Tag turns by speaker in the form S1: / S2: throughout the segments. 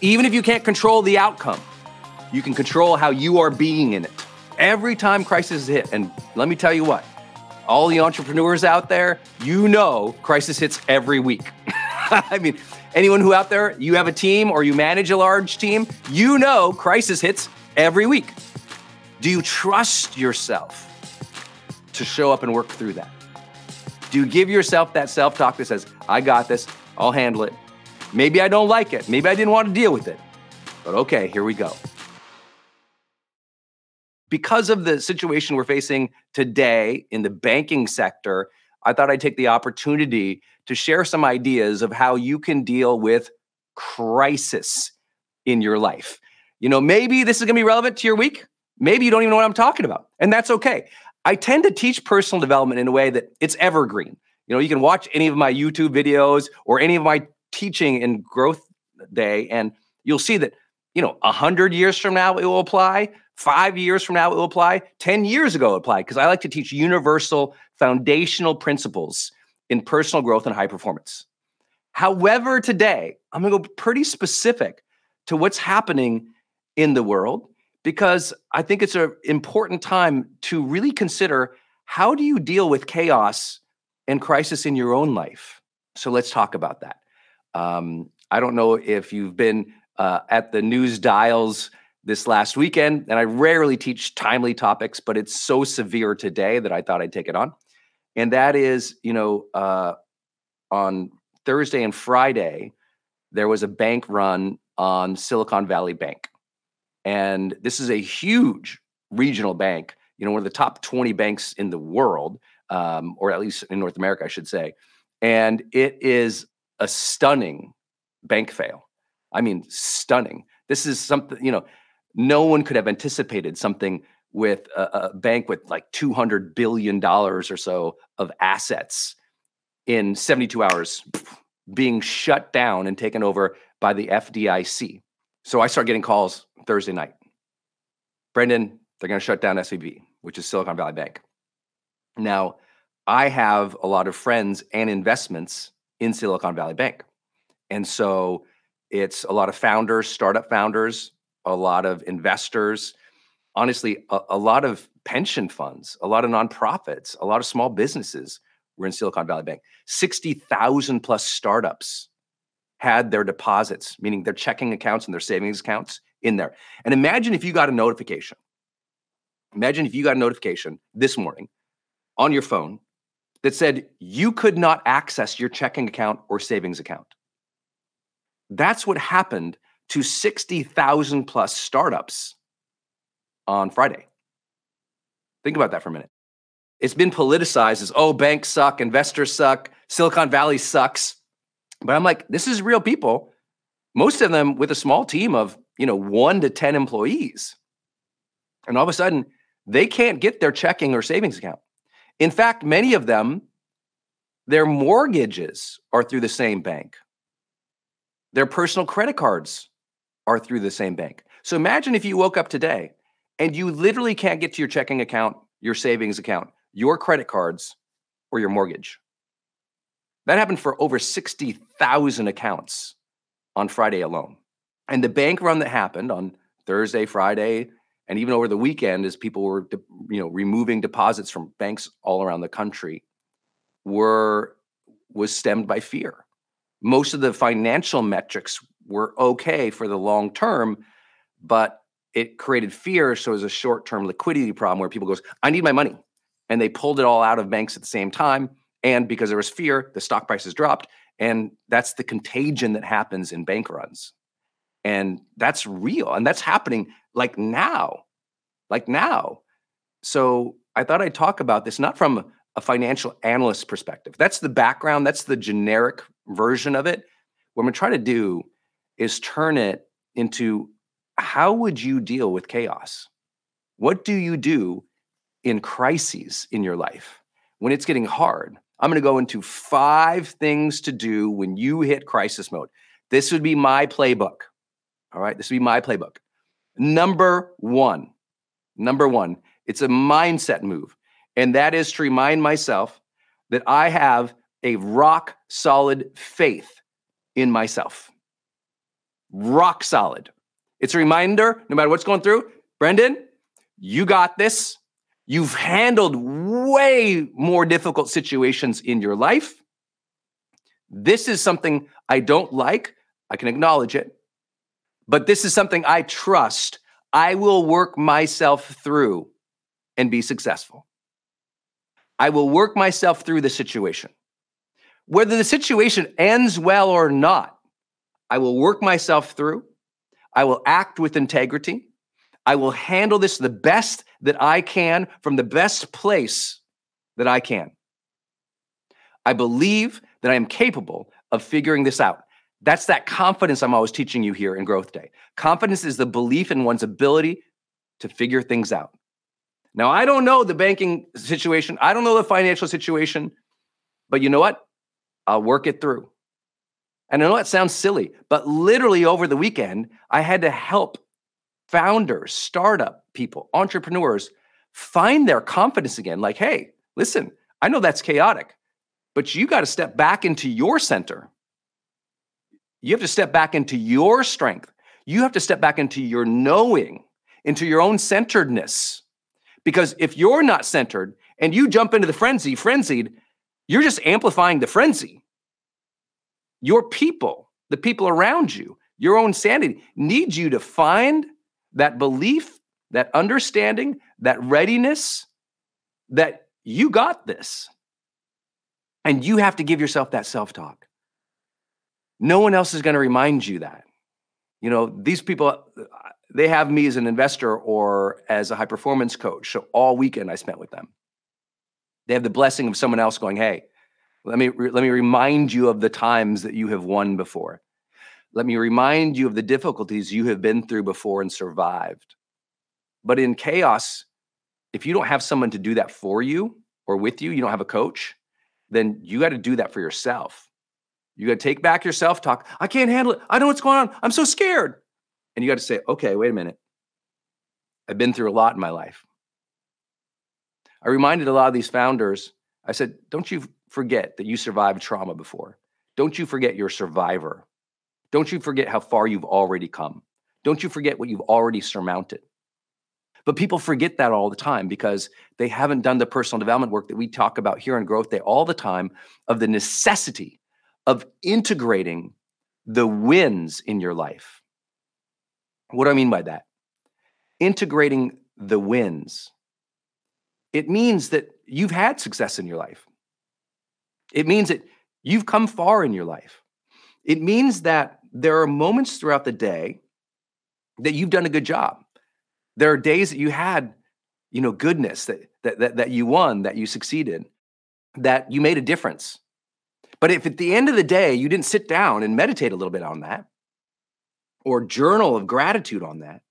S1: Even if you can't control the outcome, you can control how you are being in it. Every time crisis hit, and let me tell you what, all the entrepreneurs out there, you know crisis hits every week. I mean, anyone who out there, you have a team or you manage a large team, you know crisis hits every week. Do you trust yourself to show up and work through that? Do you give yourself that self talk that says, I got this, I'll handle it, Maybe I don't like it. Maybe I didn't want to deal with it. But okay, here we go. Because of the situation we're facing today in the banking sector, I thought I'd take the opportunity to share some ideas of how you can deal with crisis in your life. You know, maybe this is going to be relevant to your week. Maybe you don't even know what I'm talking about, and that's okay. I tend to teach personal development in a way that it's evergreen. You know, you can watch any of my YouTube videos or any of my teaching in growth day and you'll see that you know 100 years from now it will apply 5 years from now it will apply 10 years ago it applied because i like to teach universal foundational principles in personal growth and high performance. However today i'm going to go pretty specific to what's happening in the world because i think it's an important time to really consider how do you deal with chaos and crisis in your own life. So let's talk about that um, I don't know if you've been uh, at the news dials this last weekend, and I rarely teach timely topics, but it's so severe today that I thought I'd take it on. And that is, you know, uh, on Thursday and Friday, there was a bank run on Silicon Valley Bank. And this is a huge regional bank, you know, one of the top 20 banks in the world, um, or at least in North America, I should say. And it is a stunning bank fail. I mean, stunning. This is something, you know, no one could have anticipated something with a, a bank with like $200 billion or so of assets in 72 hours being shut down and taken over by the FDIC. So I start getting calls Thursday night. Brendon, they're going to shut down SVB, which is Silicon Valley Bank. Now, I have a lot of friends and investments in Silicon Valley Bank. And so it's a lot of founders, startup founders, a lot of investors, honestly, a, a, lot of pension funds, a lot of nonprofits, a lot of small businesses were in Silicon Valley Bank. 60,000 plus startups had their deposits, meaning their checking accounts and their savings accounts in there. And imagine if you got a notification. Imagine if you got a notification this morning on your phone that said you could not access your checking account or savings account. That's what happened to 60,000 plus startups on Friday. Think about that for a minute. It's been politicized as, oh, banks suck, investors suck, Silicon Valley sucks. But I'm like, this is real people, most of them with a small team of, you know, one to 10 employees. And all of a sudden, they can't get their checking or savings account. In fact, many of them, their mortgages are through the same bank. Their personal credit cards are through the same bank. So imagine if you woke up today and you literally can't get to your checking account, your savings account, your credit cards, or your mortgage. That happened for over 60,000 accounts on Friday alone. And the bank run that happened on Thursday, Friday, and even over the weekend as people were you know removing deposits from banks all around the country were was stemmed by fear. Most of the financial metrics were okay for the long term but it created fear so it was a short-term liquidity problem where people goes i need my money. And they pulled it all out of banks at the same time and because there was fear the stock prices dropped and that's the contagion that happens in bank runs and that's real and that's happening like now like now. So i thought i'd talk about this not from a financial analyst perspective. That's the background that's the generic version of it. What i'm going to try to do is turn it into how would you deal with chaos? What do you do in crises in your life when it's getting hard? I'm going to go into five things to do when you hit crisis mode. This would be my playbook all right, this would be my playbook. Number one, number one, it's a mindset move. And that is to remind myself that I have a rock solid faith in myself. Rock solid. It's a reminder, no matter what's going through, Brendon, you got this. You've handled way more difficult situations in your life. This is something I don't like. I can acknowledge it but this is something I trust. I will work myself through and be successful. I will work myself through the situation. Whether the situation ends well or not, I will work myself through. I will act with integrity. I will handle this the best that I can from the best place that I can. I believe that I am capable of figuring this out. That's that confidence I'm always teaching you here in Growth Day. Confidence is the belief in one's ability to figure things out. Now, I don't know the banking situation, I don't know the financial situation, but you know what? I'll work it through. And I know that sounds silly, but literally over the weekend, I had to help founders, startup people, entrepreneurs find their confidence again. Like, hey, listen, I know that's chaotic, but you got to step back into your center you have to step back into your strength. You have to step back into your knowing, into your own centeredness. Because if you're not centered and you jump into the frenzy, frenzied, you're just amplifying the frenzy. Your people, the people around you, your own sanity need you to find
S2: that belief, that understanding, that readiness that you got this. And you have to give yourself that self talk. No one else is going to remind you that. You know, these people, they have me as an investor or as a high performance coach. So all weekend I spent with them. They have the blessing of someone else going, hey, let me, let me remind you of the times that you have won before. Let me remind you of the difficulties you have been through before and survived. But in chaos, if you don't have someone to do that for you or with you, you don't have a coach, then you got to do that for yourself. You got to take back your self talk. I can't handle it. I know what's going on. I'm so scared. And you got to say, okay, wait a minute. I've been through a lot in my life. I reminded a lot of these founders, I said, don't you forget that you survived trauma before. Don't you forget you're a survivor. Don't you forget how far you've already come. Don't you forget what you've already surmounted. But people forget that all the time because they haven't done the personal development work that we talk about here on Growth Day all the time of the necessity of integrating the wins in your life. What do I mean by that? Integrating the wins. It means that you've had success in your life. It means that you've come far in your life. It means that there are moments throughout the day that you've done a good job. There are days that you had, you know, goodness that that that, that you won, that you succeeded, that you made a difference. But if at the end of the day you didn't sit down and meditate a little bit on that, or journal of gratitude on that,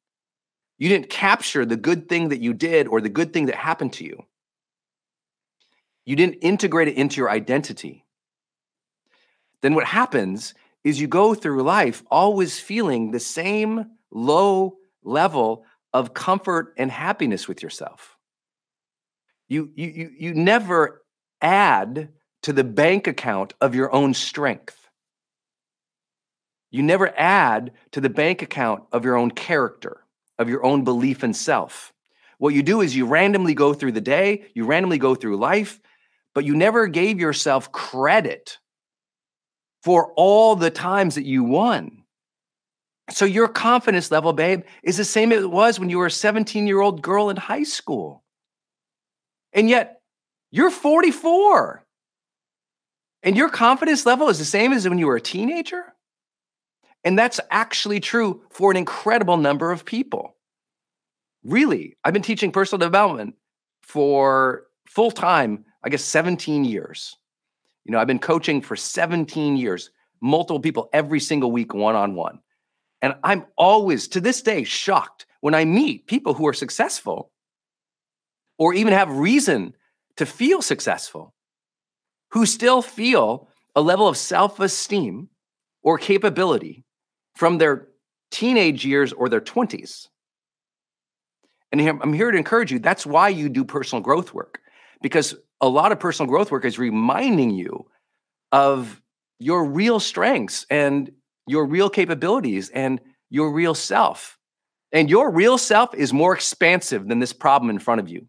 S2: you didn't capture the good thing that you did or the good thing that happened to you. You didn't integrate it into your identity. Then what happens is you go through life always feeling the same low level of comfort and happiness with yourself. You, you, you, you never add to the bank account of your own strength. You never add to the bank account of your own character, of your own belief in self. What you do is you randomly go through the day, you randomly go through life, but you never gave yourself credit for all the times that you won. So your confidence level, babe, is the same it was when you were a 17 year old girl in high school. And yet you're 44. And your confidence level is the same as when you were a teenager. And that's actually true for an incredible number of people. Really, I've been teaching personal development for full time, I guess 17 years. You know, I've been coaching for 17 years, multiple people every single week, one on one. And I'm always, to this day, shocked when I meet people who are successful or even have reason to feel successful, who still feel a level of self esteem or capability from their teenage years or their 20s. And I'm here to encourage you. That's why you do personal growth work, because a lot of personal growth work is reminding you of your real strengths and your real capabilities and your real self. And your real self is more expansive than this problem in front of you.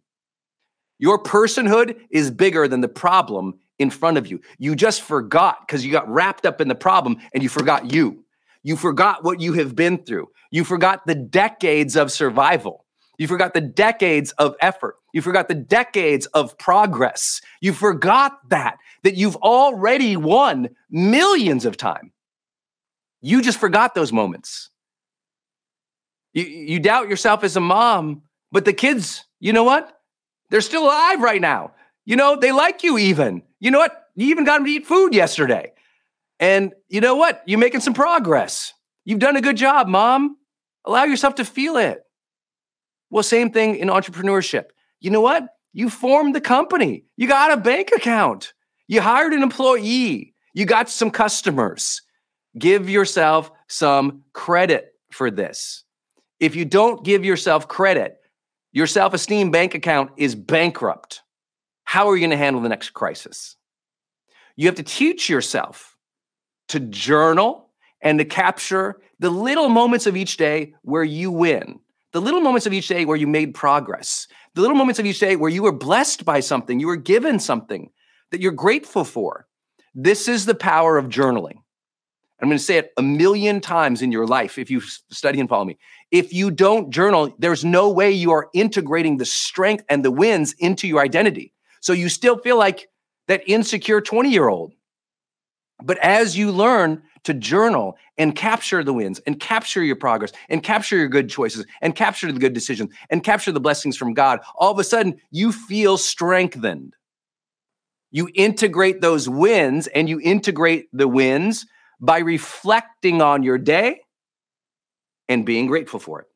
S2: Your personhood is bigger than the problem in front of you. You just forgot because you got wrapped up in the problem and you forgot you. You forgot what you have been through. You forgot the decades of survival. You forgot the decades of effort. You forgot the decades of progress. You forgot that, that you've already won millions of times. You just forgot those moments. You, you doubt yourself as a mom, but the kids, you know what? They're still alive right now. You know, they like you even. You know what? You even got him to eat food yesterday. And you know what? You're making some progress. You've done a good job, mom. Allow yourself to feel it. Well, same thing in entrepreneurship. You know what? You formed the company. You got a bank account. You hired an employee. You got some customers. Give yourself some credit for this. If you don't give yourself credit, your self esteem bank account is bankrupt. How are you going to handle the next crisis? You have to teach yourself to journal and to capture the little moments of each day where you win, the little moments of each day where you made progress, the little moments of each day where you were blessed by something, you were given something that you're grateful for. This is the power of journaling. I'm going to say it a million times in your life if you study and follow me. If you don't journal, there's no way you are integrating the strength and the wins into your identity. So you still feel like that insecure 20 year old. But as you learn to journal and capture the wins and capture your progress and capture your good choices and capture the good decisions and capture the blessings from God, all of a sudden you feel strengthened. You integrate those wins and you integrate the wins by reflecting on your day and being grateful for it.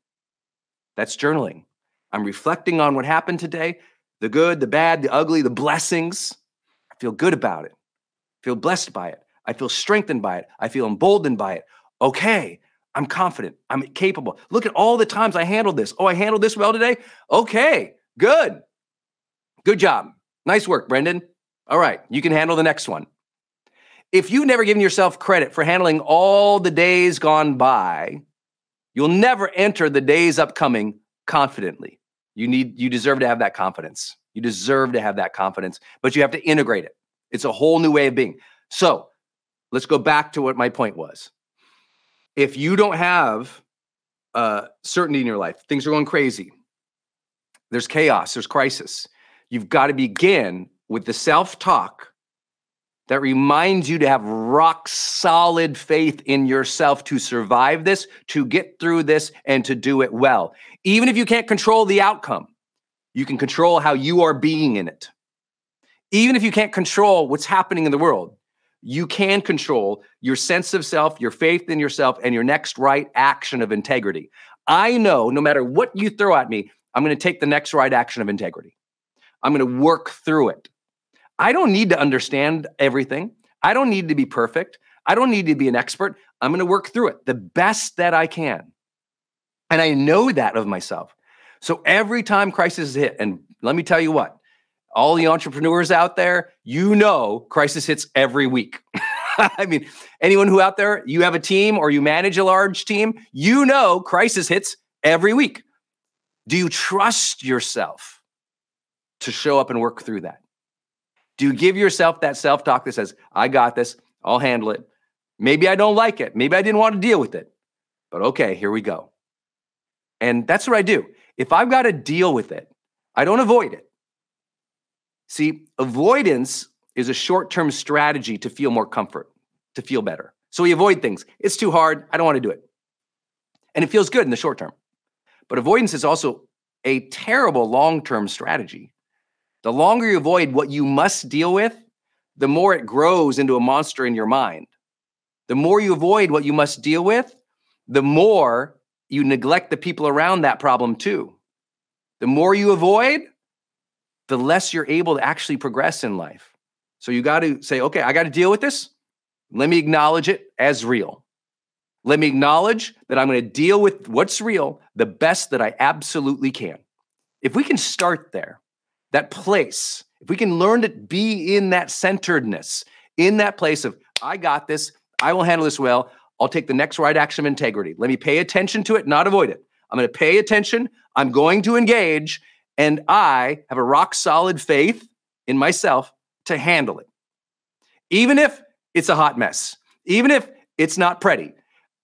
S2: That's journaling. I'm reflecting on what happened today the good, the bad, the ugly, the blessings. I feel good about it. I feel blessed by it. I feel strengthened by it. I feel emboldened by it. Okay, I'm confident. I'm capable. Look at all the times I handled this. Oh, I handled this well today. Okay, good. Good job. Nice work, Brendon. All right, you can handle the next one. If you've never given yourself credit for handling all the days gone by, you'll never enter the days upcoming confidently. You need you deserve to have that confidence. You deserve to have that confidence, but you have to integrate it. It's a whole new way of being. So, let's go back to what my point was. If you don't have uh, certainty in your life, things are going crazy. There's chaos, there's crisis. You've got to begin with the self talk that reminds you to have rock solid faith in yourself to survive this, to get through this, and to do it well. Even if you can't control the outcome, you can control how you are being in it. Even if you can't control what's happening in the world, you can control your sense of self, your faith in yourself, and your next right action of integrity. I know no matter what you throw at me, I'm going to take the next right action of integrity. I'm going to work through it. I don't need to understand everything. I don't need to be perfect. I don't need to be an expert. I'm going to work through it the best that I can. And I know that of myself. So every time crisis hit, and let me tell you what, all the entrepreneurs out there, you know, crisis hits every week. I mean, anyone who out there, you have a team or you manage a large team, you know, crisis hits every week. Do you trust yourself to show up and work through that? Do you give yourself that self talk that says, I got this, I'll handle it? Maybe I don't like it. Maybe I didn't want to deal with it, but okay, here we go. And that's what I do. If I've got to deal with it, I don't avoid it. See, avoidance is a short term strategy to feel more comfort, to feel better. So we avoid things. It's too hard. I don't want to do it. And it feels good in the short term. But avoidance is also a terrible long term strategy. The longer you avoid what you must deal with, the more it grows into a monster in your mind. The more you avoid what you must deal with, the more you neglect the people around that problem too. The more you avoid, the less you're able to actually progress in life. So you got to say, okay, I got to deal with this. Let me acknowledge it as real. Let me acknowledge that I'm going to deal with what's real the best that I absolutely can. If we can start there, that place, if we can learn to be in that centeredness, in that place of, I got this, I will handle this well, I'll take the next right action of integrity. Let me pay attention to it, not avoid it. I'm going to pay attention. I'm going to engage. And I have a rock solid faith in myself to handle it. Even if it's a hot mess, even if it's not pretty,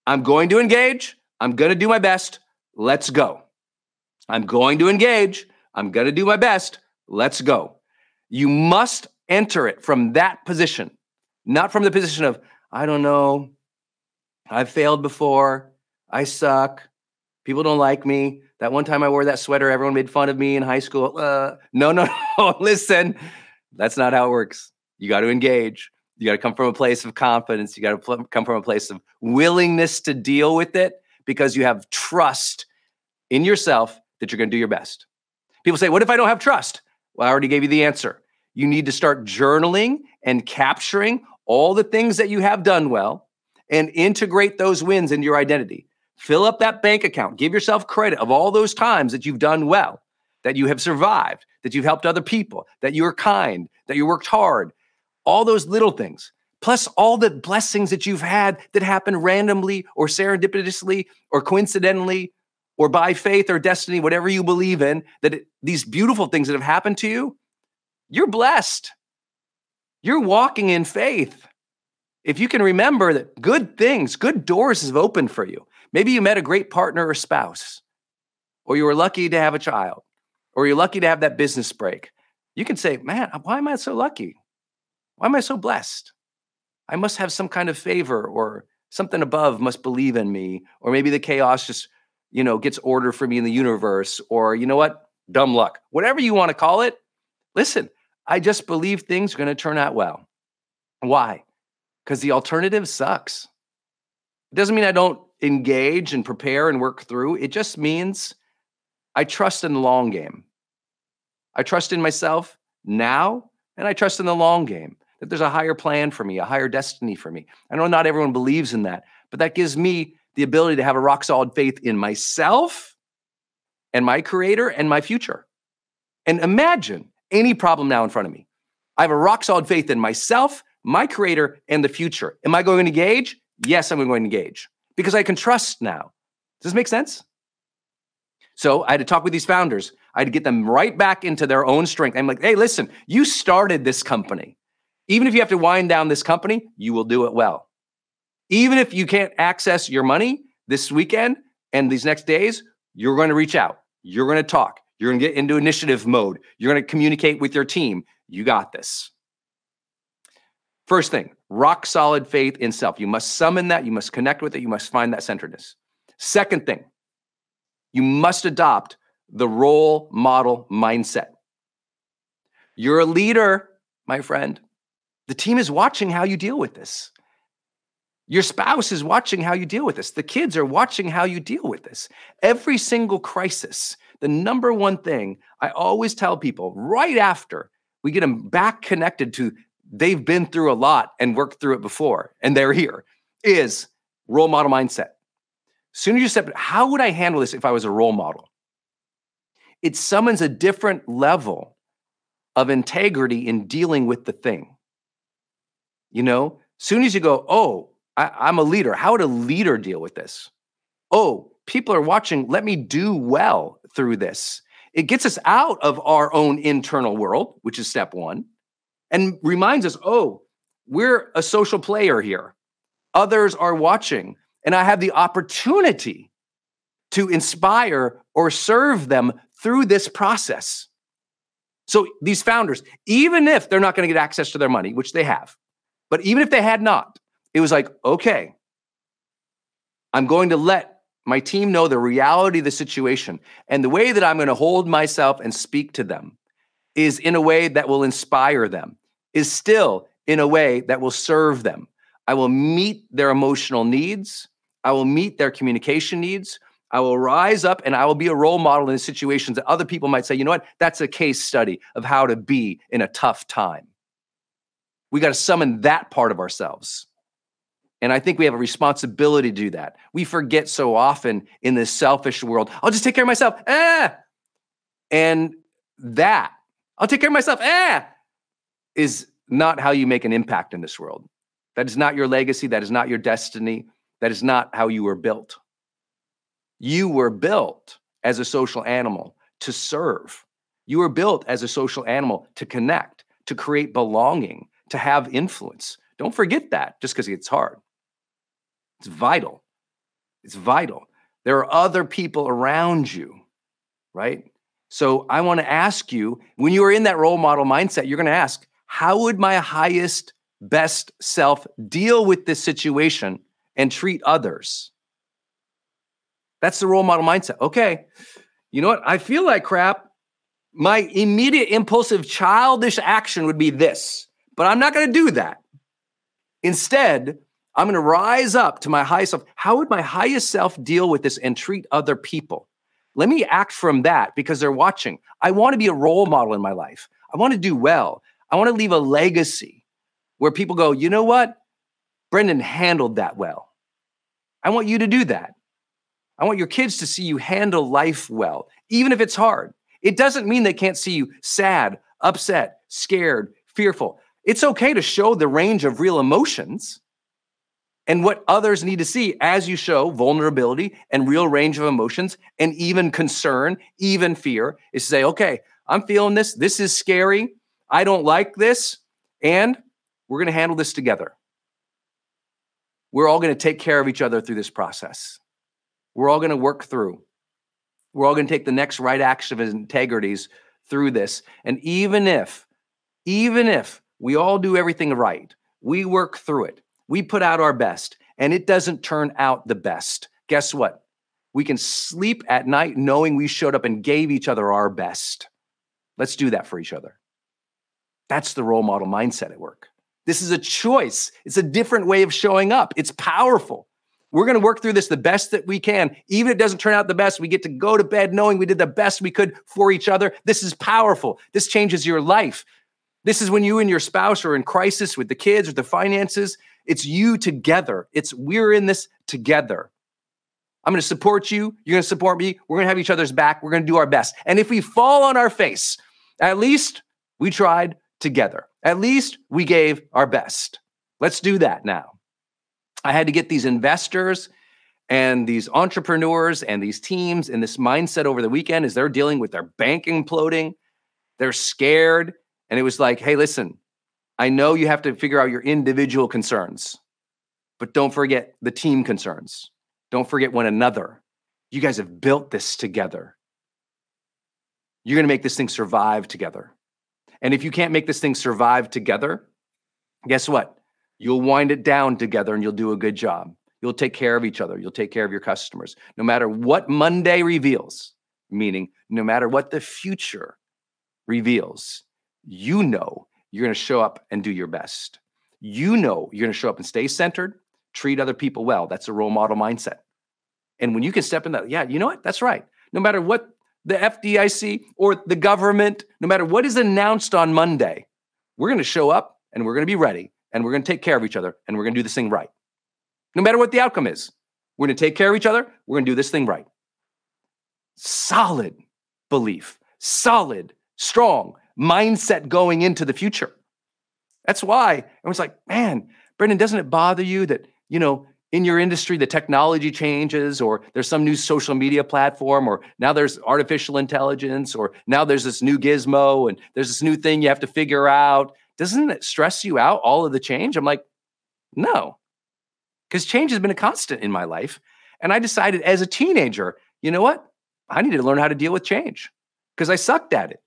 S2: I'm going to engage. I'm going to do my best. Let's go. I'm going to engage. I'm going to do my best. Let's go. You must enter it from that position, not from the position of, I don't know, I've failed before, I suck, people don't like me, that one time I wore that sweater, everyone made fun of me in high school. Uh, no, no, no. Listen, that's not how it works. You got to engage. You got to come from a place of confidence. You got to come from a place of willingness to deal with it because you have trust in yourself that you're going to do your best. People say, What if I don't have trust? Well, I already gave you the answer. You need to start journaling and capturing all the things that you have done well and integrate those wins into your identity. Fill up that bank account. Give yourself credit of all those times that you've done well, that you have survived, that you've helped other people, that you are kind, that you worked hard. All those little things, plus all the blessings that you've had that happen randomly or serendipitously or coincidentally or by faith or destiny, whatever you believe in, that it, these beautiful things that have happened to you, you're blessed. You're walking in faith. If you can remember that good things, good doors have opened for you. Maybe you met a great partner or spouse, or you were lucky to have a child, or you're lucky to have that business break. You can say, Man, why am I so lucky? Why am I so blessed? I must have some kind of favor, or something above must believe in me, or maybe the chaos just, you know, gets order for me in the universe, or you know what? Dumb luck. Whatever you want to call it. Listen, I just believe things are going to turn out well. Why? Because the alternative sucks. It doesn't mean I don't engage and prepare and work through. It just means I trust in the long game. I trust in myself now, and I trust in the long game that there's a higher plan for me, a higher destiny for me. I know not everyone believes in that, but that gives me the ability to have a rock solid faith in myself and my creator and my future. And imagine any problem now in front of me. I have a rock solid faith in myself, my creator, and the future. Am I going to engage? Yes, I'm going to engage because I can trust now. Does this make sense? So I had to talk with these founders. I had to get them right back into their own strength. I'm like, hey, listen, you started this company. Even if you have to wind down this company, you will do it well. Even if you can't access your money this weekend and these next days, you're going to reach out. You're going to talk. You're going to get into initiative mode. You're going to communicate with your team. You got this. First thing, rock solid faith in self. You must summon that. You must connect with it. You must find that centeredness. Second thing, you must adopt the role model mindset. You're a leader, my friend. The team is watching how you deal with this. Your spouse is watching how you deal with this. The kids are watching how you deal with this. Every single crisis, the number one thing I always tell people right after we get them back connected to they've been through a lot and worked through it before and they're here is role model mindset. Soon as you step, how would I handle this if I was a role model? It summons a different level of integrity in dealing with the thing. You know, soon as you go, oh, I, am a leader. How would a leader deal with this? Oh, people are watching. Let me do well through this. It gets us out of our own internal world, which is step one, and reminds us, oh, we're a social player here. Others are watching, and I have the opportunity to inspire or serve them through this process. So these founders, even if they're not going to get access to their money, which they have, but even if they had not, it was like, okay, I'm going to let my team know the reality of the situation. And the way that I'm going to hold myself and speak to them is in a way that will inspire them, is still in a way that will serve them. I will meet their emotional needs. I will meet their communication needs. I will rise up and I will be a role model in situations that other people might say, you know what? That's a case study of how to be in a tough time. We got to summon that part of ourselves. And I think we have a responsibility to do that. We forget so often in this selfish world, I'll just take care of myself. Ah. And that, I'll take care of myself. Ah, is not how you make an impact in this world. That is not your legacy. That is not your destiny. That is not how you were built. You were built as a social animal to serve. You were built as a social animal to connect, to create belonging, to have influence. Don't forget that just because it's hard. It's vital. It's vital. There are other people around you, right? So I want to ask you when you are in that role model mindset, you're going to ask, how would my highest, best self deal with this situation and treat others? That's the role model mindset. Okay, you know what? I feel like crap. My immediate impulsive childish action would be this, but I'm not going to do that. Instead, I'm going to rise up to my highest self. How would my highest self deal with this and treat other people? Let me act from that because they're watching. I want to be a role model in my life. I want to do well. I want to leave a legacy where people go, you know what? Brendon handled that well. I want you to do that. I want your kids to see you handle life well, even if it's hard. It doesn't mean they can't see you sad, upset, scared, fearful. It's okay to show the range of real emotions. And what others need to see as you show vulnerability and real range of emotions and even concern, even fear, is to say, okay, I'm feeling this. This is scary. I don't like this. And we're going to handle this together. we're all going to take care of each other through this process. We're all going to work through. We're all going to take the next right action of integrities through this. And even if, even if we all do everything right, we work through it, we put out our best, and it doesn't turn out the best, guess what? We can sleep at night knowing we showed up and gave each other our best. Let's do that for each other. That's the role model mindset at work. This is a choice. It's a different way of showing up. It's powerful. We're going to work through this the best that we can. Even if it doesn't turn out the best, we get to go to bed knowing we did the best we could for each other. This is powerful. This changes your life. This is when you and your spouse are in crisis with the kids or the finances. It's you together. It's we're in this together. I'm going to support you. You're going to support me. We're going to have each other's back. We're going to do our best. And if we fall on our face, at least we tried together. At least we gave our best. Let's do that now. I had to get these investors and these entrepreneurs and these teams in this mindset over the weekend as they're dealing with their bank imploding. They're scared. And it was like, hey, listen, I know you have to figure out your individual concerns, but don't forget the team concerns. Don't forget one another. You guys have built this together. You're going to make this thing survive together. And if you can't make this thing survive together, guess what? You'll wind it down together and you'll do a good job. You'll take care of each other. You'll take care of your customers. No matter what Monday reveals, meaning no matter what the future reveals, you know you're going to show up and do your best. You know you're going to show up and stay centered, treat other people well. That's a role model mindset. And when you can step in that, yeah, you know what? That's right. No matter what the FDIC or the government, no matter what is announced on Monday, we're going to show up and we're going to be ready and we're going to take care of each other and we're going to do this thing right. No matter what the outcome is, we're going to take care of each other. We're going to do this thing right. Solid belief, solid, strong mindset going into the future. That's why I was like, man, Brendon, doesn't it bother you that, you know, in your industry, the technology changes, or there's some new social media platform, or now there's artificial intelligence, or now there's this new gizmo, and there's this new thing you have to figure out. Doesn't it stress you out, all of the change? I'm like, no, because change has been a constant in my life. And I decided as a teenager, you know what? I need to learn how to deal with change because I sucked at it.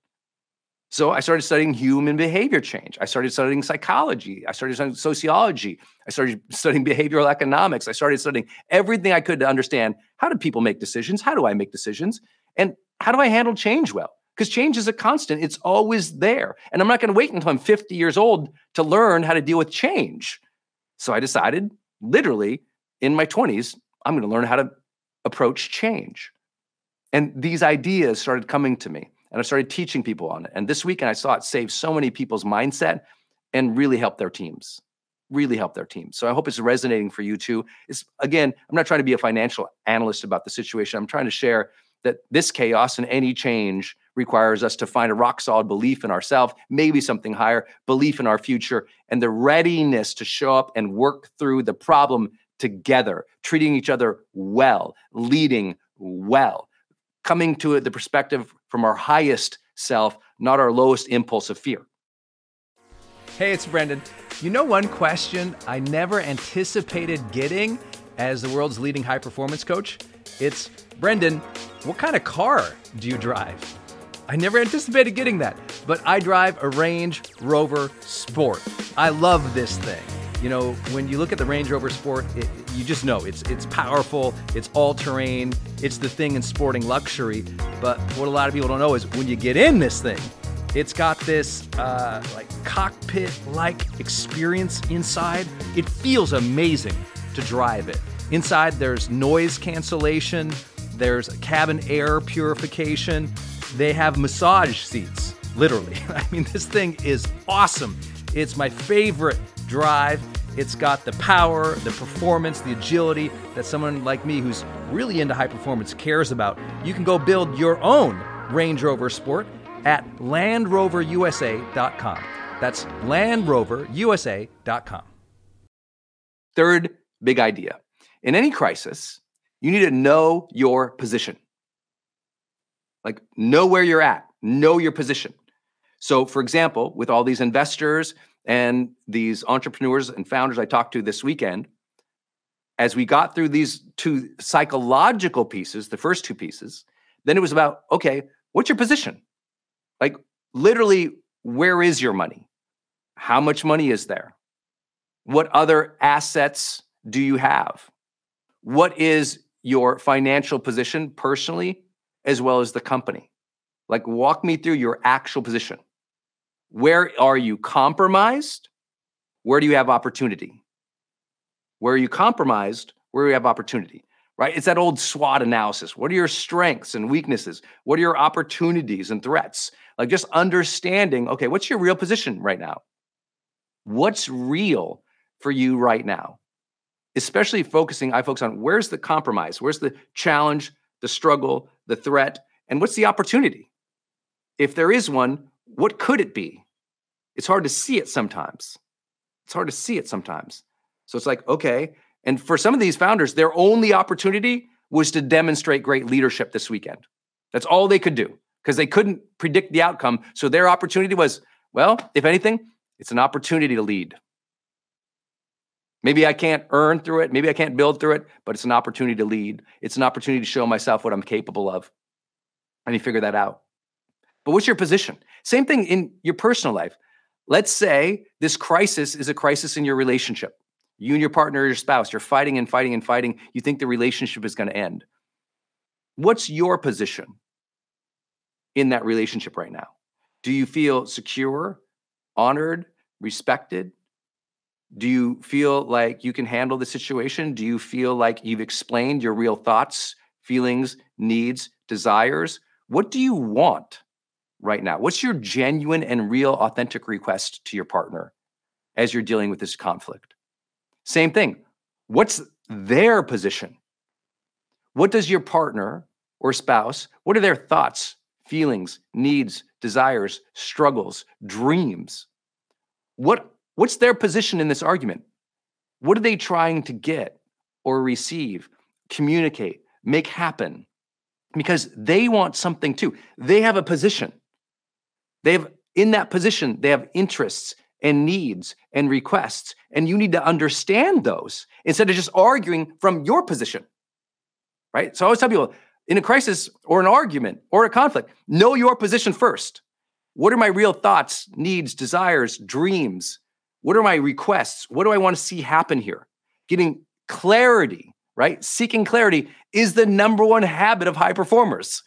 S2: So I started studying human behavior change. I started studying psychology. I started studying sociology. I started studying behavioral economics. I started studying everything I could to understand how do people make decisions? How do I make decisions? And how do I handle change well? Because change is a constant, it's always there. And I'm not going to wait until I'm 50 years old to learn how to deal with change. So I decided, literally, in my 20s, I'm going to learn how to approach change. And these ideas started coming to me and I started teaching people on it. And this weekend, I saw it save so many people's mindset and really help their teams. Really help their teams. So I hope it's resonating for you too. It's again, I'm not trying to be a financial analyst about the situation. I'm trying to share that this chaos and any change requires us to find a rock solid belief in ourselves, maybe something higher, belief in our future, and the readiness to show up and work through the problem together, treating each other well, leading well, coming to the perspective from our highest self, not our lowest impulse of fear.
S1: Hey, it's Brendon. You know, one question I never anticipated getting as the world's leading high performance coach? It's Brendon, what kind of car do you drive? I never anticipated getting that, but I drive a Range Rover Sport. I love this thing. You know, when you look at the Range Rover Sport, it, you just know it's it's powerful, it's all terrain, it's the thing in sporting luxury. But what a lot of people don't know is when you get in this thing, it's got this uh, like cockpit-like experience inside. It feels amazing to drive it. Inside, there's noise cancellation, there's cabin air purification. They have massage seats, literally. I mean, this thing is awesome. It's my favorite drive. It's got the power, the performance, the agility that someone like me who's really into high performance cares about. You can go build your own Range Rover Sport at LandRoverUSA.com. That's LandRoverUSA.com.
S2: Third big idea in any crisis, you need to know your position. Like, know where you're at, know your position. So, for example, with all these investors and these entrepreneurs and founders I talked to this weekend, as we got through these two psychological pieces, the first two pieces, then it was about, okay, what's your position? Like, literally, where is your money? How much money is there? What other assets do you have? What is your financial position personally, as well as the company? Like, walk me through your actual position. Where are you compromised? Where do you have opportunity? Where are you compromised? Where do you have opportunity? Right? It's that old SWOT analysis. What are your strengths and weaknesses? What are your opportunities and threats? Like just understanding, okay, what's your real position right now? What's real for you right now? Especially focusing, I focus on where's the compromise? Where's the challenge, the struggle, the threat, and what's the opportunity? If there is one, what could it be? It's hard to see it sometimes. It's hard to see it sometimes. So it's like, okay. And for some of these founders, their only opportunity was to demonstrate great leadership this weekend. That's all they could do because they couldn't predict the outcome. So their opportunity was, well, if anything, it's an opportunity to lead. Maybe I can't earn through it. Maybe I can't build through it, but it's an opportunity to lead. It's an opportunity to show myself what I'm capable of. And you figure that out. But what's your position? Same thing in your personal life. Let's say this crisis is a crisis in your relationship. You and your partner or your spouse, you're fighting and fighting and fighting. You think the relationship is going to end. What's your position in that relationship right now? Do you feel secure, honored, respected? Do you feel like you can handle the situation? Do you feel like you've explained your real thoughts, feelings, needs, desires? What do you want? Right now? What's your genuine and real authentic request to your partner as you're dealing with this conflict? Same thing. What's their position? What does your partner or spouse, what are their thoughts, feelings, needs, desires, struggles, dreams? What what's their position in this argument? What are they trying to get or receive, communicate, make happen? Because they want something too. They have a position. They have in that position, they have interests and needs and requests. And you need to understand those instead of just arguing from your position. Right? So I always tell people in a crisis or an argument or a conflict, know your position first. What are my real thoughts, needs, desires, dreams? What are my requests? What do I want to see happen here? Getting clarity, right? Seeking clarity is the number one habit of high performers.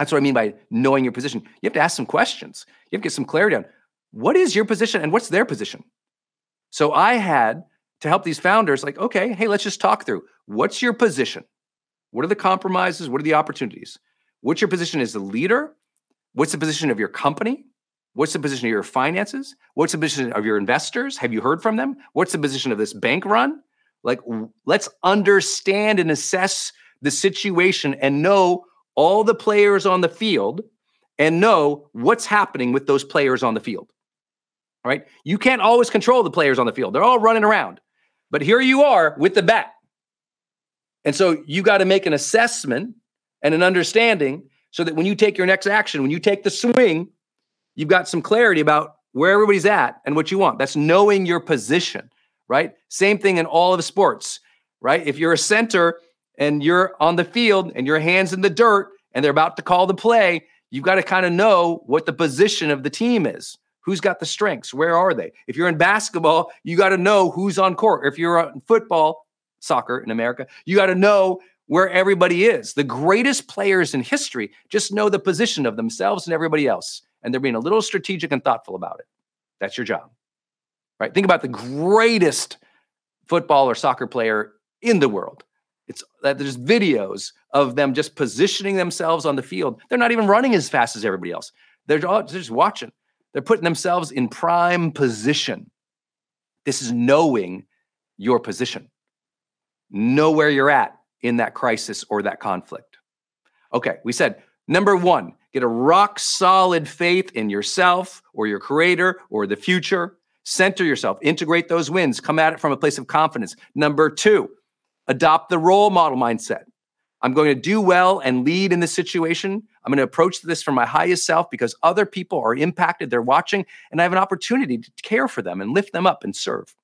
S2: That's what I mean by knowing your position. You have to ask some questions. You have to get some clarity on what is your position and what's their position. So I had to help these founders, like, okay, hey, let's just talk through what's your position? What are the compromises? What are the opportunities? What's your position as a leader? What's the position of your company? What's the position of your finances? What's the position of your investors? Have you heard from them? What's the position of this bank run? Like, let's understand and assess the situation and know all the players on the field and know what's happening with those players on the field. All right. You can't always control the players on the field, they're all running around. But here you are with the bat. And so you got to make an assessment and an understanding so that when you take your next action, when you take the swing, you've got some clarity about where everybody's at and what you want. That's knowing your position, right? Same thing in all of sports, right? If you're a center and you're on the field and your hands in the dirt and they're about to call the play, you've got to kind of know what the position of the team is. Who's got the strengths? Where are they? If you're in basketball, you got to know who's on court. If you're in football, soccer in America, you got to know where everybody is. The greatest players in history just know the position of themselves and everybody else. And they're being a little strategic and thoughtful about it. That's your job. Right? Think about the greatest football or soccer player in the world. It's that there's videos of them just positioning themselves on the field. They're not even running as fast as everybody else. They're, all, they're just watching. They're putting themselves in prime position. This is knowing your position. Know where you're at in that crisis or that conflict. Okay, we said number one, get a rock solid faith in yourself or your creator or the future. Center yourself, integrate those wins, come at it from a place of confidence. Number two, adopt the role model mindset. I'm going to do well and lead in this situation. I'm going to approach this from my highest self because other people are impacted, they're watching, and I have an opportunity to care for them and lift them up and serve.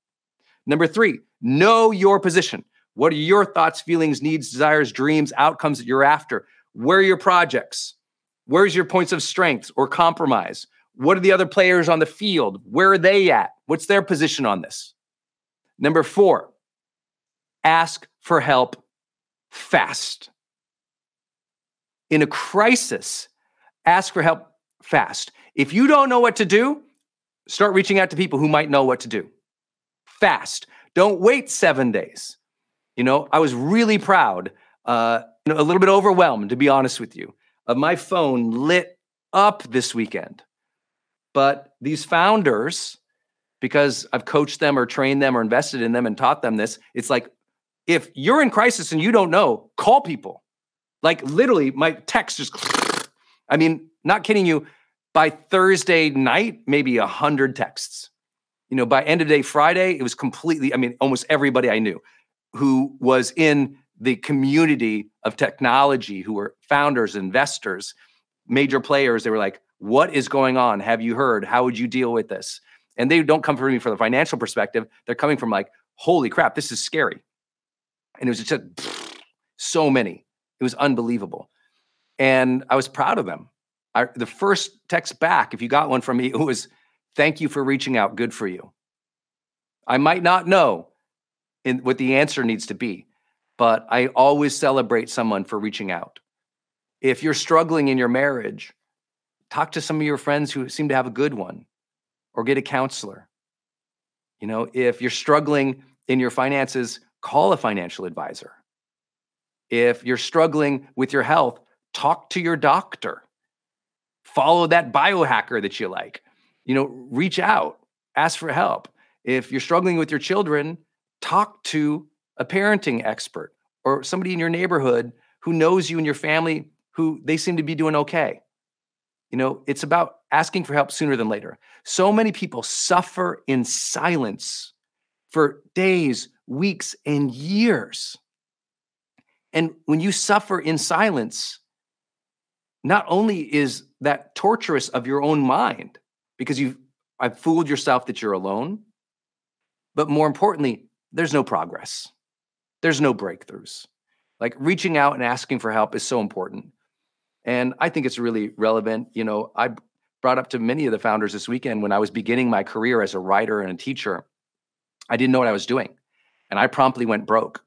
S2: Number three, know your position. What are your thoughts, feelings, needs, desires, dreams, outcomes that you're after? Where are your projects? Where's your points of strength or compromise? What are the other players on the field? Where are they at? What's their position on this? Number four, ask for help fast. In a crisis, ask for help fast. If you don't know what to do, start reaching out to people who might know what to do fast. Don't wait seven days. You know, I was really proud, uh, a little bit overwhelmed, to be honest with you, of my phone lit up this weekend. But these founders, because I've coached them or trained them or invested in them and taught them this, it's like if you're in crisis and you don't know, call people. Like literally, my text just, I mean, not kidding you, by Thursday night, maybe a hundred texts. You know, by end of day Friday, it was completely, I mean, almost everybody I knew who was in the community of technology, who were founders, investors, major players, they were like, what is going on? Have you heard? How would you deal with this? And they don't come from me from the financial perspective. They're coming from like, holy crap, this is scary. And it was just so many. It was unbelievable. And I was proud of them. I, the first text back, if you got one from me, it was, thank you for reaching out. Good for you. I might not know in, what the answer needs to be, but I always celebrate someone for reaching out. If you're struggling in your marriage, talk to some of your friends who seem to have a good one or get a counselor. You know, if you're struggling in your finances, call a financial advisor. If you're struggling with your health, talk to your doctor. Follow that biohacker that you like. You know, reach out, ask for help. If you're struggling with your children, talk to a parenting expert or somebody in your neighborhood who knows you and your family who they seem to be doing okay. You know, it's about asking for help sooner than later. So many people suffer in silence for days, weeks, and years. And when you suffer in silence, not only is that torturous of your own mind because you've I've fooled yourself that you're alone, but more importantly, there's no progress. There's no breakthroughs. Like reaching out and asking for help is so important. And I think it's really relevant. You know, I brought up to many of the founders this weekend when I was beginning my career as a writer and a teacher, I didn't know what I was doing. And I promptly went broke.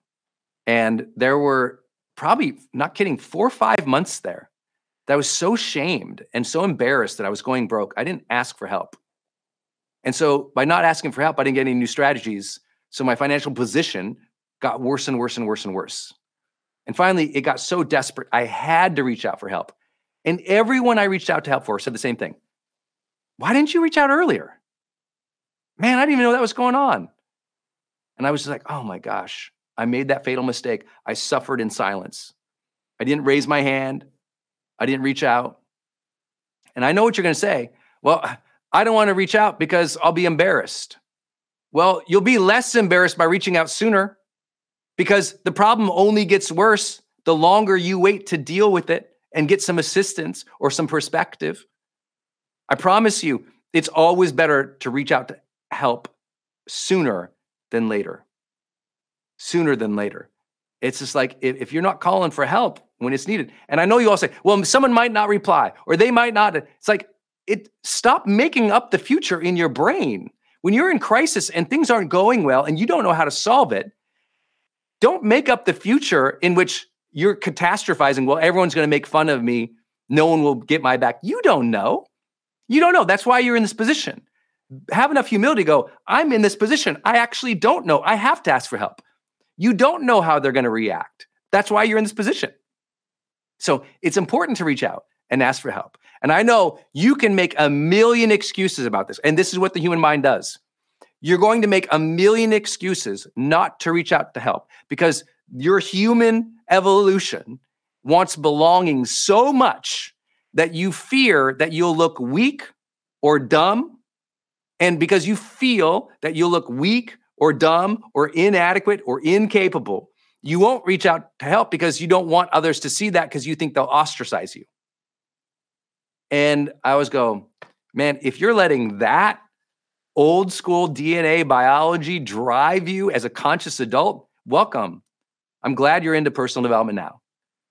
S2: And there were probably, not kidding, four or five months there that I was so shamed and so embarrassed that I was going broke. I didn't ask for help. And so by not asking for help, I didn't get any new strategies. So my financial position got worse and worse and worse and worse. And finally, it got so desperate, I had to reach out for help. And everyone I reached out to help for said the same thing Why didn't you reach out earlier? Man, I didn't even know that was going on. And I was just like, oh my gosh, I made that fatal mistake. I suffered in silence. I didn't raise my hand, I didn't reach out. And I know what you're going to say. Well, I don't want to reach out because I'll be embarrassed. Well, you'll be less embarrassed by reaching out sooner because the problem only gets worse the longer you wait to deal with it and get some assistance or some perspective. I promise you, it's always better to reach out to help sooner than later. Sooner than later. It's just like if, if, you're not calling for help when it's needed, and I know you all say, well, someone might not reply or they might not. It's like, it stop making up the future in your brain. When you're in crisis and things aren't going well and you don't know how to solve it, don't make up the future in which you're catastrophizing. Well, everyone's going to make fun of me. No one will get my back. You don't know. You don't know. That's why you're in this position. Have enough humility to go, I'm in this position. I actually don't know. I have to ask for help. You don't know how they're going to react. That's why you're in this position. So it's important to reach out and ask for help. And I know you can make a million excuses about this. And this is what the human mind does you're going to make a million excuses not to reach out to help because your human evolution wants belonging so much that you fear that you'll look weak or dumb. And because you feel that you'll look weak or dumb or inadequate or incapable, you won't reach out to help because you don't want others to see that because you think they'll ostracize you. And I always go, man, if you're letting that old school DNA biology drive you as a conscious adult, welcome. I'm glad you're into personal development now.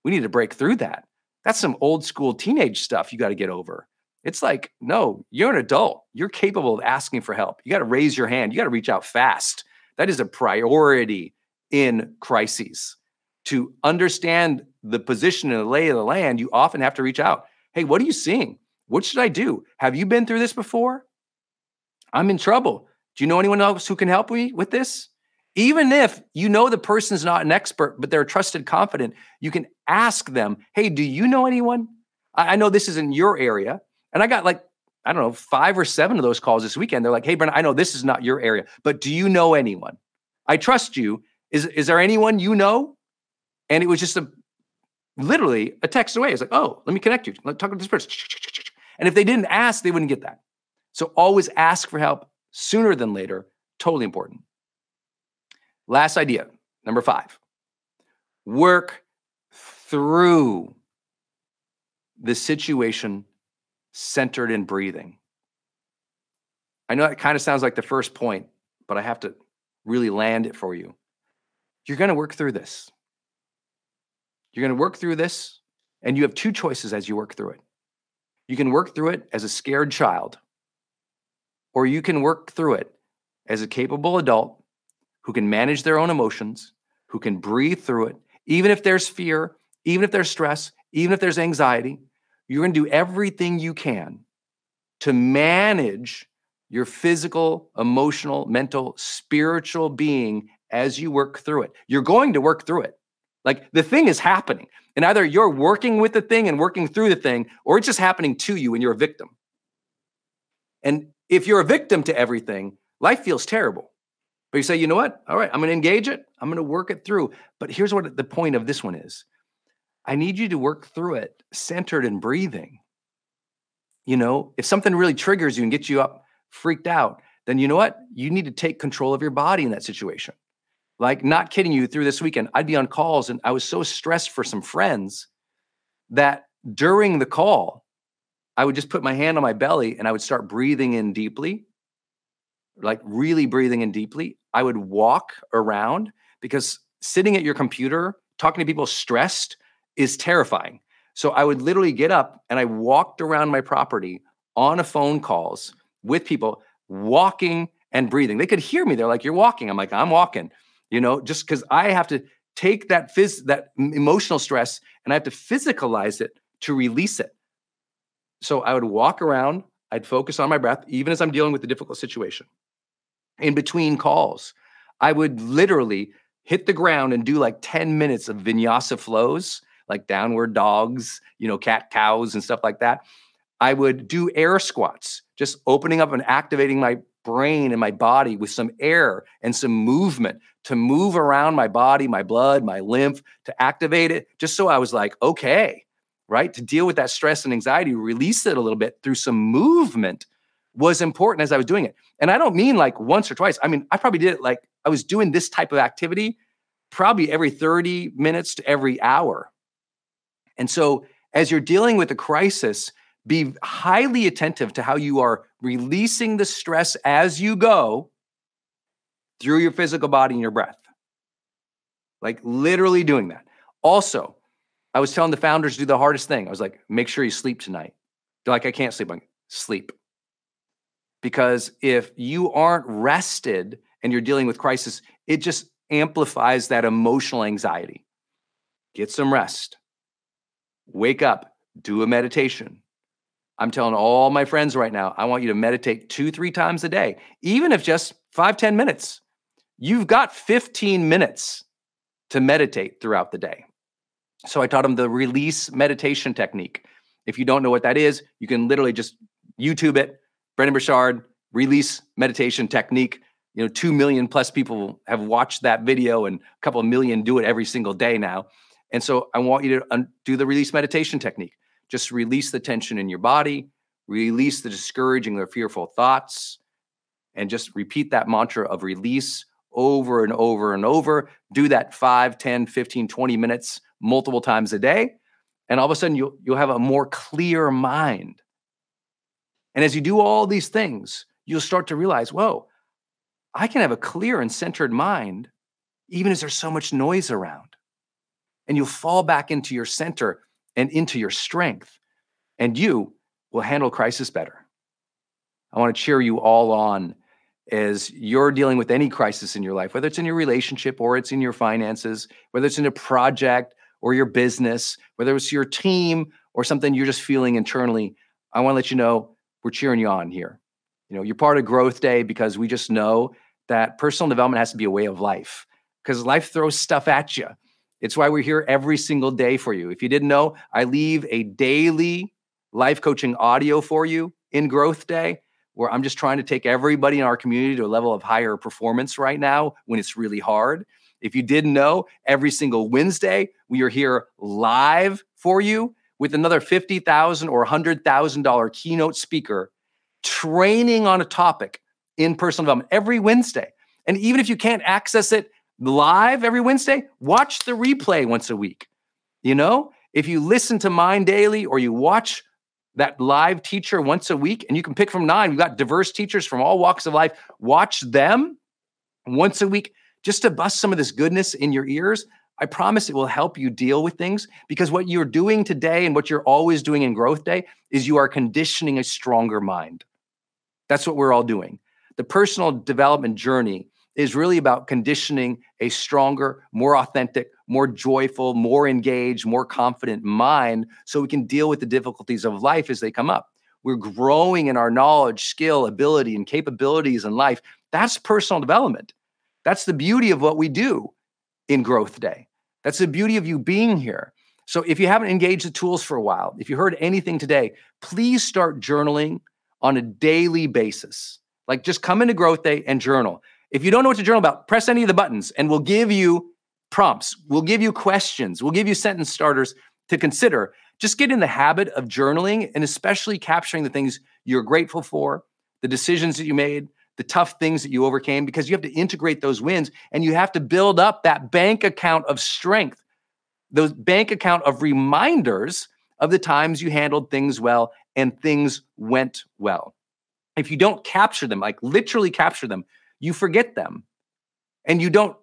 S2: We need to break through that. That's some old school teenage stuff you got to get over. It's like, no, you're an adult. You're capable of asking for help. You got to raise your hand. You got to reach out fast. That is a priority in crises. To understand the position and the lay of the land, you often have to reach out. Hey, what are you seeing? What should I do? Have you been through this before? I'm in trouble. Do you know anyone else who can help me with this? Even if you know the person's not an expert, but they're trusted, confident, you can ask them, Hey, do you know anyone? I know this is in your area. And I got like, I don't know, five or seven of those calls this weekend. They're like, Hey, Brent, I know this is not your area, but do you know anyone? I trust you. Is, is there anyone you know? And it was just a literally a text away. It's like, oh, let me connect you. Let talk to this person. And if they didn't ask, they wouldn't get that. So always ask for help sooner than later. Totally important. Last idea, number five work through the situation centered in breathing. I know that kind of sounds like the first point, but I have to really land it for you. You're going to work through this. You're going to work through this, and you have two choices as you work through it. You can work through it as a scared child, or you can work through it as a capable adult who can manage their own emotions, who can breathe through it, even if there's fear, even if there's stress, even if there's anxiety. You're going to do everything you can to manage your physical, emotional, mental, spiritual being as you work through it. You're going to work through it. Like the thing is happening. And either you're working with the thing and working through the thing, or it's just happening to you and you're a victim. And if you're a victim to everything, life feels terrible. But you say, you know what? All right, I'm going to engage it. I'm going to work it through. But here's what the point of this one is I need you to work through it centered and breathing. You know, if something really triggers you and gets you up freaked out, then you know what? You need to take control of your body in that situation. Like, not kidding you, through this weekend, I'd be on calls and I was so stressed for some friends that during the call, I would just put my hand on my belly and I would start breathing in deeply, like really breathing in deeply. I would walk around because sitting at your computer, talking to people stressed is terrifying. So I would literally get up and I walked around my property on a phone calls with people, walking and breathing. They could hear me. They're like, You're walking. I'm like, I'm walking you know, just because I have to take that phys- that emotional stress and I have to physicalize it to release it. So I would walk around, I'd focus on my breath, even as I'm dealing with a difficult situation. In between calls, I would literally hit the ground and do like 10 minutes of vinyasa flows, like downward dogs, you know, cat cows and stuff like that. I would do air squats, just opening up and activating my brain and my body with some air and some movement to move around my body, my blood, my lymph, to activate it, just so I was like, okay, right? To deal with that stress and anxiety, release it a little bit through some movement was important as I was doing it. And I don't mean like once or twice. I mean, I probably did it like I was doing this type of activity probably every 30 minutes to every hour. And so as you're dealing with a crisis, be highly attentive to how you are releasing the stress as you go through your physical body and your breath. Like literally doing that. Also, I was telling the founders do the hardest thing. I was like, make sure you sleep tonight. They're like, I can't sleep. I'm like, sleep. Because if you aren't rested and you're dealing with crisis, it just amplifies that emotional anxiety. Get some rest. Wake up, do a meditation, I'm telling all my friends right now, I want you to meditate two, three times a day, even if just five, ten minutes. You've got 15 minutes to meditate throughout the day. So I taught them the release meditation technique. If you don't know what that is, you can literally just YouTube it, Brendon Burchard, release meditation technique. You know, 2 million plus people have watched that video and a couple of million do it every single day now. And so I want you to do the release meditation technique. Just release the tension in your body, release the discouraging or fearful thoughts, and just repeat that mantra of release over and over and over. Do that 5, 10, 15, 20 minutes multiple times a day. And all of a sudden, you'll, you'll have a more clear mind. And as you do all these things, you'll start to realize, whoa, I can have a clear and centered mind even as there's so much noise around. And you'll fall back into your center and into your strength, and you will handle crisis better. I want to cheer you all on as you're dealing with any crisis in your life, whether it's in your relationship or it's in your finances, whether it's in a project or your business, whether it's your team or something you're just feeling internally. I want to let you know we're cheering you on here. You know, you're part of Growth Day because we just know that personal development has to be a way of life because life throws stuff at you. It's why we're here every single day for you. If you didn't know, I leave a daily life coaching audio for you in Growth Day where I'm just trying to take everybody in our community to a level of higher performance right now when it's really hard. If you didn't know, every single Wednesday, we are here live for you with another 50,000 or $100,000 keynote speaker training on a topic in personal development every Wednesday. And even if you can't access it live every Wednesday, watch the replay once a week. You know, if you listen to mine daily or you watch that live teacher once a week, and you can pick from nine, we've got diverse teachers from all walks of life. Watch them once a week just to bust some of this goodness in your ears. I promise it will help you deal with things because what you're doing today and what you're always doing in growth day is you are conditioning a stronger mind. That's what we're all doing. The personal development journey is really about conditioning a stronger, more authentic, more joyful, more engaged, more confident mind so we can deal with the difficulties of life as they come up. We're growing in our knowledge, skill, ability, and capabilities in life. That's personal development. That's the beauty of what we do in Growth Day. That's the beauty of you being here. So if you haven't engaged the tools for a while, if you heard anything today, please start journaling on a daily basis. Like just come into Growth Day and journal. If you don't know what to journal about, press any of the buttons and we'll give you prompts. We'll give you questions. We'll give you sentence starters to consider. Just get in the habit of journaling and especially capturing the things you're grateful for, the decisions that you made, the tough things that you overcame, because you have to integrate those wins and you have to build up that bank account of strength, those bank account of reminders of the times you handled things well and things went well. If you don't capture them, like literally capture them, you forget them and you don't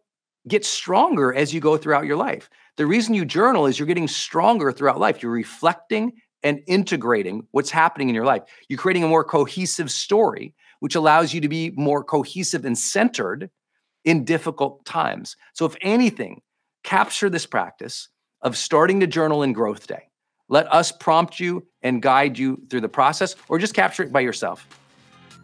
S2: get stronger as you go throughout your life. The reason you journal is you're getting stronger throughout life. You're reflecting and integrating what's happening in your life. You're creating a more cohesive story, which allows you to be more cohesive and centered in difficult times. So, if anything, capture this practice of starting to journal in growth day. Let us prompt you and guide you through the process, or just capture it by yourself.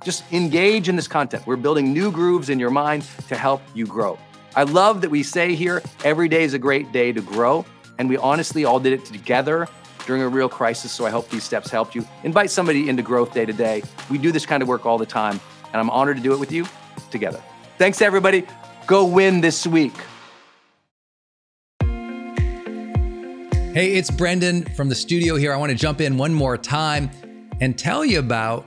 S2: Just engage in this content. We're building new grooves in your mind to help you grow. I love that we say here every day is a great day to grow. And we honestly all did it together during a real crisis. So I hope these steps helped you. Invite somebody into Growth Day today. We do this kind of work all the time. And I'm honored to do it with you together. Thanks, everybody. Go win this week.
S1: Hey, it's Brendon from the studio here. I want to jump in one more time and tell you about